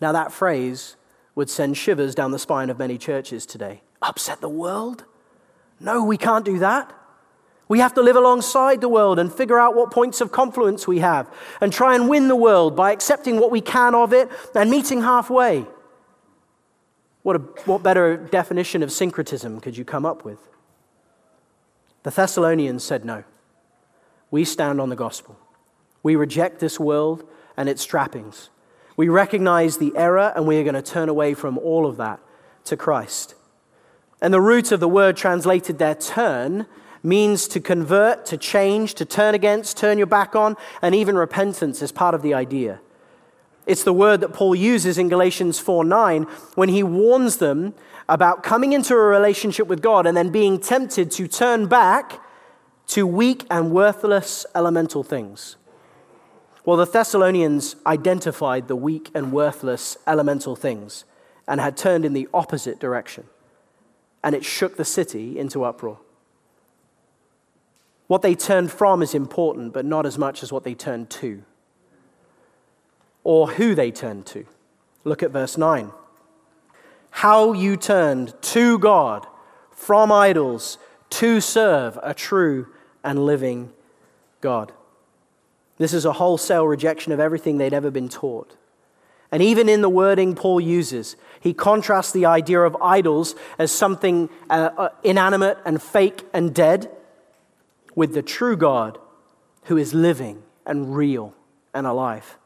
A: Now, that phrase would send shivers down the spine of many churches today. Upset the world? No, we can't do that. We have to live alongside the world and figure out what points of confluence we have and try and win the world by accepting what we can of it and meeting halfway. What, a, what better definition of syncretism could you come up with? The Thessalonians said no. We stand on the gospel. We reject this world and its trappings. We recognize the error and we are going to turn away from all of that to Christ. And the root of the word translated there, turn, means to convert, to change, to turn against, turn your back on, and even repentance is part of the idea. It's the word that Paul uses in Galatians 4 9 when he warns them about coming into a relationship with God and then being tempted to turn back to weak and worthless elemental things. Well, the Thessalonians identified the weak and worthless elemental things and had turned in the opposite direction. And it shook the city into uproar. What they turned from is important, but not as much as what they turned to or who they turned to. Look at verse 9. How you turned to God from idols to serve a true and living God. This is a wholesale rejection of everything they'd ever been taught. And even in the wording Paul uses, he contrasts the idea of idols as something uh, uh, inanimate and fake and dead with the true God who is living and real and alive.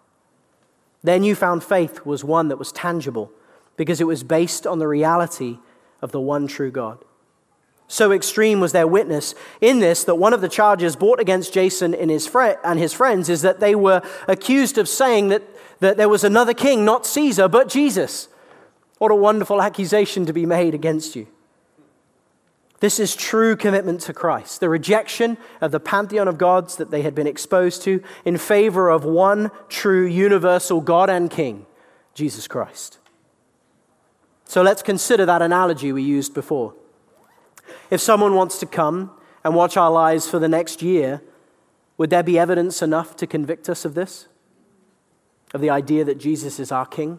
A: Their newfound faith was one that was tangible because it was based on the reality of the one true God. So extreme was their witness in this that one of the charges brought against Jason and his, fr- and his friends is that they were accused of saying that, that there was another king, not Caesar, but Jesus. What a wonderful accusation to be made against you. This is true commitment to Christ, the rejection of the pantheon of gods that they had been exposed to in favor of one true universal God and King, Jesus Christ. So let's consider that analogy we used before. If someone wants to come and watch our lives for the next year, would there be evidence enough to convict us of this? Of the idea that Jesus is our King?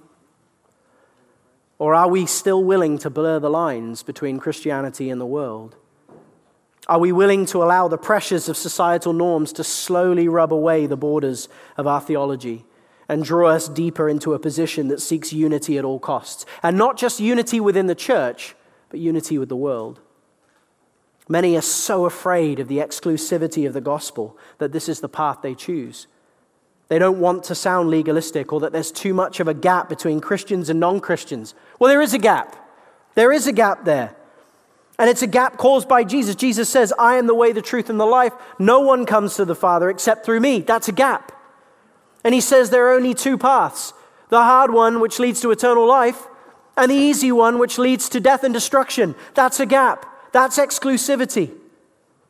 A: Or are we still willing to blur the lines between Christianity and the world? Are we willing to allow the pressures of societal norms to slowly rub away the borders of our theology and draw us deeper into a position that seeks unity at all costs? And not just unity within the church, but unity with the world. Many are so afraid of the exclusivity of the gospel that this is the path they choose. They don't want to sound legalistic or that there's too much of a gap between Christians and non Christians. Well, there is a gap. There is a gap there. And it's a gap caused by Jesus. Jesus says, I am the way, the truth, and the life. No one comes to the Father except through me. That's a gap. And he says there are only two paths the hard one, which leads to eternal life, and the easy one, which leads to death and destruction. That's a gap. That's exclusivity.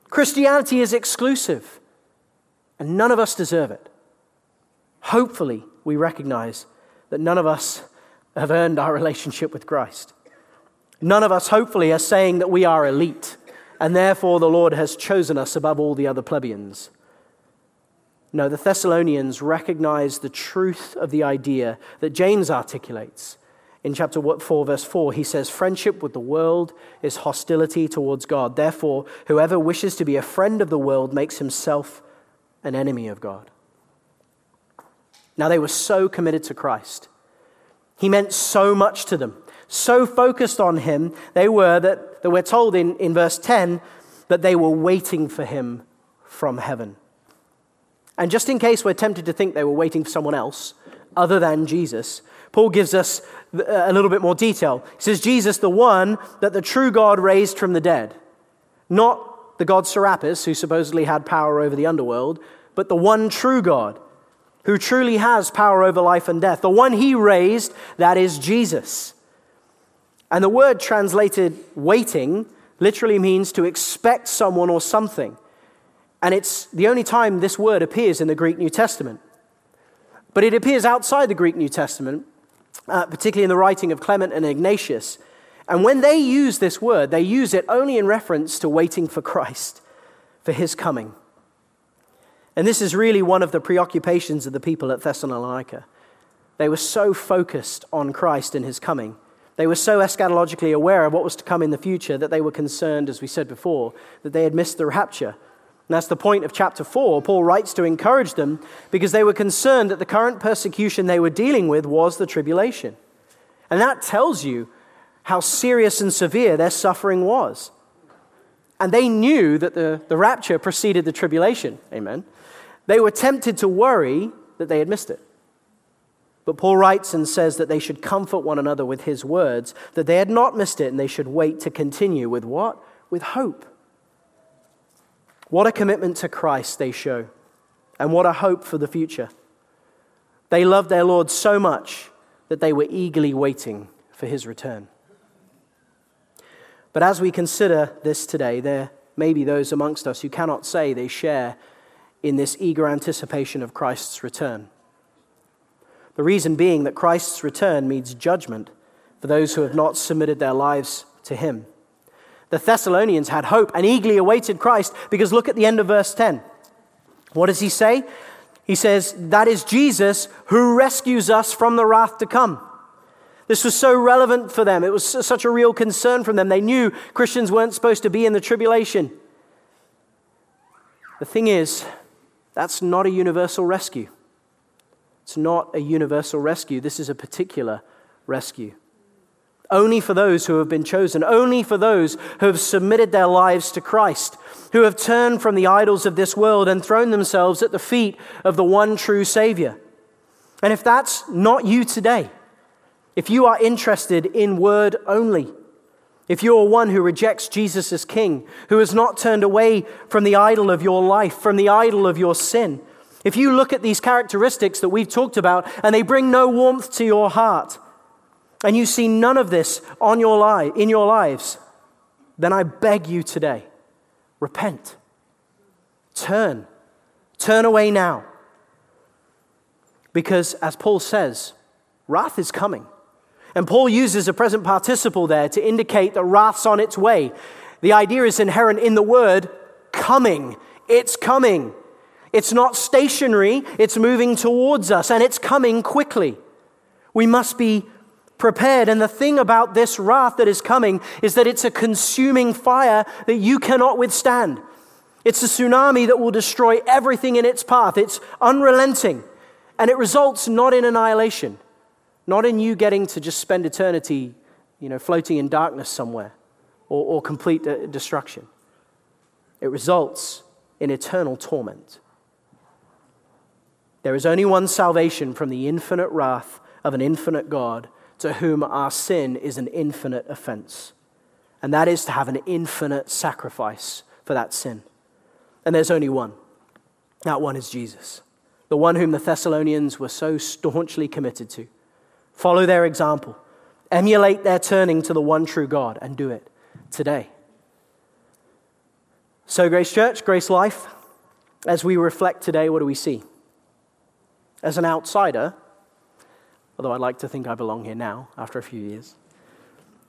A: Christianity is exclusive, and none of us deserve it. Hopefully, we recognize that none of us have earned our relationship with Christ. None of us, hopefully, are saying that we are elite, and therefore the Lord has chosen us above all the other plebeians. No, the Thessalonians recognize the truth of the idea that James articulates in chapter 4, verse 4, he says, Friendship with the world is hostility towards God. Therefore, whoever wishes to be a friend of the world makes himself an enemy of God. Now, they were so committed to Christ. He meant so much to them, so focused on him, they were that, that we're told in, in verse 10 that they were waiting for him from heaven. And just in case we're tempted to think they were waiting for someone else other than Jesus, Paul gives us uh, a little bit more detail. He says, Jesus, the one that the true God raised from the dead. Not the god Serapis, who supposedly had power over the underworld, but the one true God who truly has power over life and death. The one he raised, that is Jesus. And the word translated waiting literally means to expect someone or something. And it's the only time this word appears in the Greek New Testament. But it appears outside the Greek New Testament uh, particularly in the writing of Clement and Ignatius. And when they use this word, they use it only in reference to waiting for Christ, for his coming. And this is really one of the preoccupations of the people at Thessalonica. They were so focused on Christ and his coming. They were so eschatologically aware of what was to come in the future that they were concerned, as we said before, that they had missed the rapture and that's the point of chapter 4. Paul writes to encourage them because they were concerned that the current persecution they were dealing with was the tribulation. And that tells you how serious and severe their suffering was. And they knew that the, the rapture preceded the tribulation. Amen. They were tempted to worry that they had missed it. But Paul writes and says that they should comfort one another with his words, that they had not missed it, and they should wait to continue with what? With hope. What a commitment to Christ they show, and what a hope for the future. They loved their Lord so much that they were eagerly waiting for his return. But as we consider this today, there may be those amongst us who cannot say they share in this eager anticipation of Christ's return. The reason being that Christ's return means judgment for those who have not submitted their lives to him. The Thessalonians had hope and eagerly awaited Christ because look at the end of verse 10. What does he say? He says, That is Jesus who rescues us from the wrath to come. This was so relevant for them. It was such a real concern from them. They knew Christians weren't supposed to be in the tribulation. The thing is, that's not a universal rescue. It's not a universal rescue. This is a particular rescue. Only for those who have been chosen, only for those who have submitted their lives to Christ, who have turned from the idols of this world and thrown themselves at the feet of the one true Savior. And if that's not you today, if you are interested in word only, if you are one who rejects Jesus as king, who has not turned away from the idol of your life, from the idol of your sin, if you look at these characteristics that we've talked about and they bring no warmth to your heart, and you see none of this on your li- in your lives, then I beg you today repent. Turn. Turn away now. Because, as Paul says, wrath is coming. And Paul uses a present participle there to indicate that wrath's on its way. The idea is inherent in the word coming. It's coming. It's not stationary, it's moving towards us, and it's coming quickly. We must be prepared. And the thing about this wrath that is coming is that it's a consuming fire that you cannot withstand. It's a tsunami that will destroy everything in its path. It's unrelenting. And it results not in annihilation, not in you getting to just spend eternity, you know, floating in darkness somewhere or, or complete destruction. It results in eternal torment. There is only one salvation from the infinite wrath of an infinite God to whom our sin is an infinite offense. And that is to have an infinite sacrifice for that sin. And there's only one. That one is Jesus, the one whom the Thessalonians were so staunchly committed to. Follow their example, emulate their turning to the one true God, and do it today. So, Grace Church, Grace Life, as we reflect today, what do we see? As an outsider, although I'd like to think I belong here now after a few years.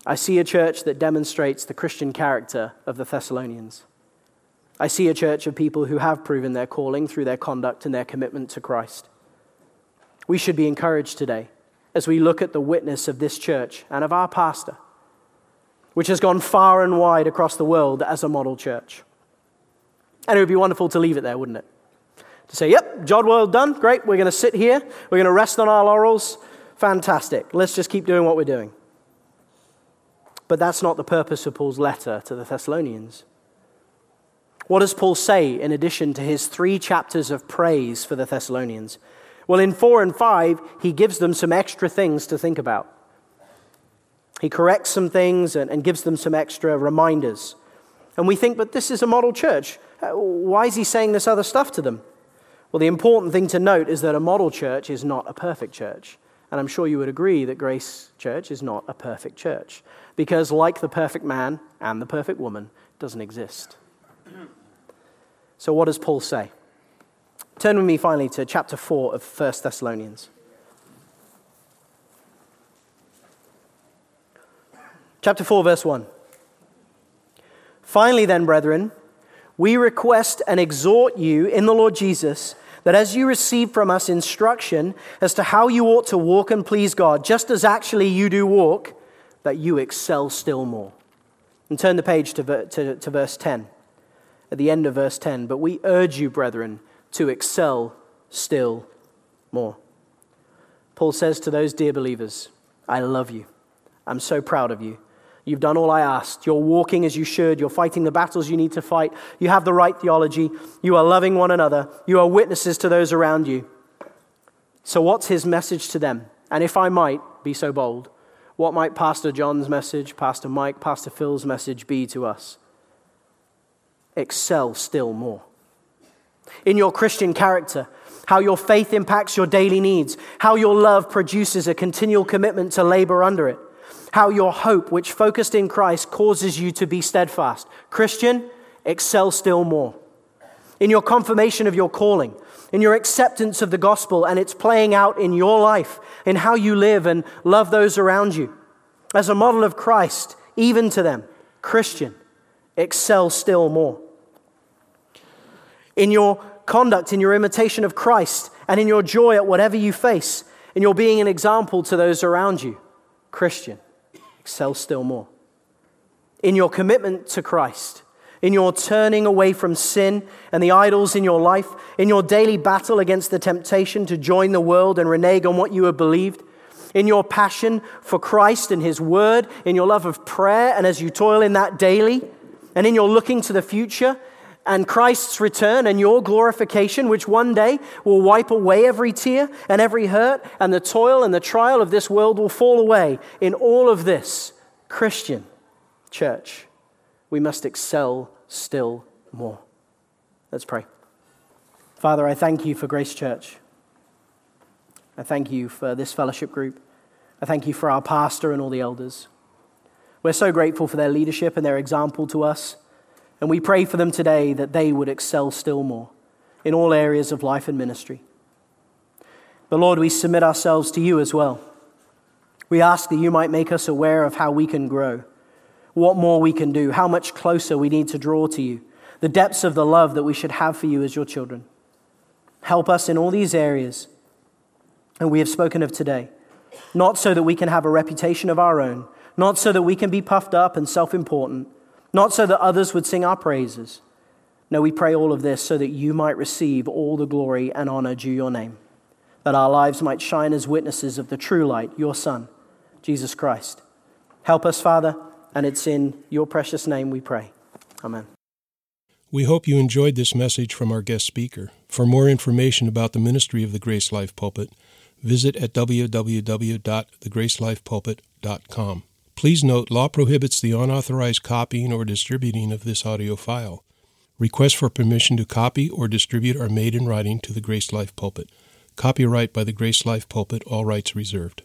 A: I see a church that demonstrates the Christian character of the Thessalonians. I see a church of people who have proven their calling through their conduct and their commitment to Christ. We should be encouraged today as we look at the witness of this church and of our pastor, which has gone far and wide across the world as a model church. And it would be wonderful to leave it there, wouldn't it? To say, yep, job well done, great, we're going to sit here, we're going to rest on our laurels, Fantastic. Let's just keep doing what we're doing. But that's not the purpose of Paul's letter to the Thessalonians. What does Paul say in addition to his three chapters of praise for the Thessalonians? Well, in four and five, he gives them some extra things to think about. He corrects some things and, and gives them some extra reminders. And we think, but this is a model church. Uh, why is he saying this other stuff to them? Well, the important thing to note is that a model church is not a perfect church. And I'm sure you would agree that Grace Church is not a perfect church because, like the perfect man and the perfect woman, doesn't exist. So, what does Paul say? Turn with me finally to chapter 4 of 1 Thessalonians. Chapter 4, verse 1. Finally, then, brethren, we request and exhort you in the Lord Jesus that as you receive from us instruction as to how you ought to walk and please God, just as actually you do walk, that you excel still more. And turn the page to, to, to verse 10, at the end of verse 10. But we urge you, brethren, to excel still more. Paul says to those dear believers, I love you. I'm so proud of you. You've done all I asked. You're walking as you should. You're fighting the battles you need to fight. You have the right theology. You are loving one another. You are witnesses to those around you. So, what's his message to them? And if I might be so bold, what might Pastor John's message, Pastor Mike, Pastor Phil's message be to us? Excel still more. In your Christian character, how your faith impacts your daily needs, how your love produces a continual commitment to labor under it how your hope, which focused in Christ, causes you to be steadfast. Christian, excel still more. in your confirmation of your calling, in your acceptance of the gospel, and it's playing out in your life, in how you live and love those around you. As a model of Christ, even to them, Christian, excel still more. In your conduct, in your imitation of Christ, and in your joy at whatever you face, in your being an example to those around you, Christian, excel still more. In your commitment to Christ, in your turning away from sin and the idols in your life, in your daily battle against the temptation to join the world and renege on what you have believed, in your passion for Christ and His Word, in your love of prayer, and as you toil in that daily, and in your looking to the future and Christ's return and your glorification, which one day will wipe away every tear and every hurt, and the toil and the trial of this world will fall away. In all of this, Christian church, we must excel still more. Let's pray. Father, I thank you for Grace Church. I thank you for this fellowship group. I thank you for our pastor and all the elders. We're so grateful for their leadership and their example to us. And we pray for them today that they would excel still more in all areas of life and ministry. But Lord, we submit ourselves to you as well. We ask that you might make us aware of how we can grow what more we can do, how much closer we need to draw to you, the depths of the love that we should have for you as your children. Help us in all these areas, and we have spoken of today, not so that we can have a reputation of our own, not so that we can be puffed up and self important, not so that others would sing our praises. No, we pray all of this so that you might receive all the glory and honor due your name, that our lives might shine as witnesses of the true light, your Son, Jesus Christ. Help us, Father and it's in your precious name we pray. Amen.
B: We hope you enjoyed this message from our guest speaker. For more information about the ministry of the Grace Life Pulpit, visit at www.thegracelifepulpit.com. Please note, law prohibits the unauthorized copying or distributing of this audio file. Requests for permission to copy or distribute are made in writing to the Grace Life Pulpit. Copyright by the Grace Life Pulpit, all rights reserved.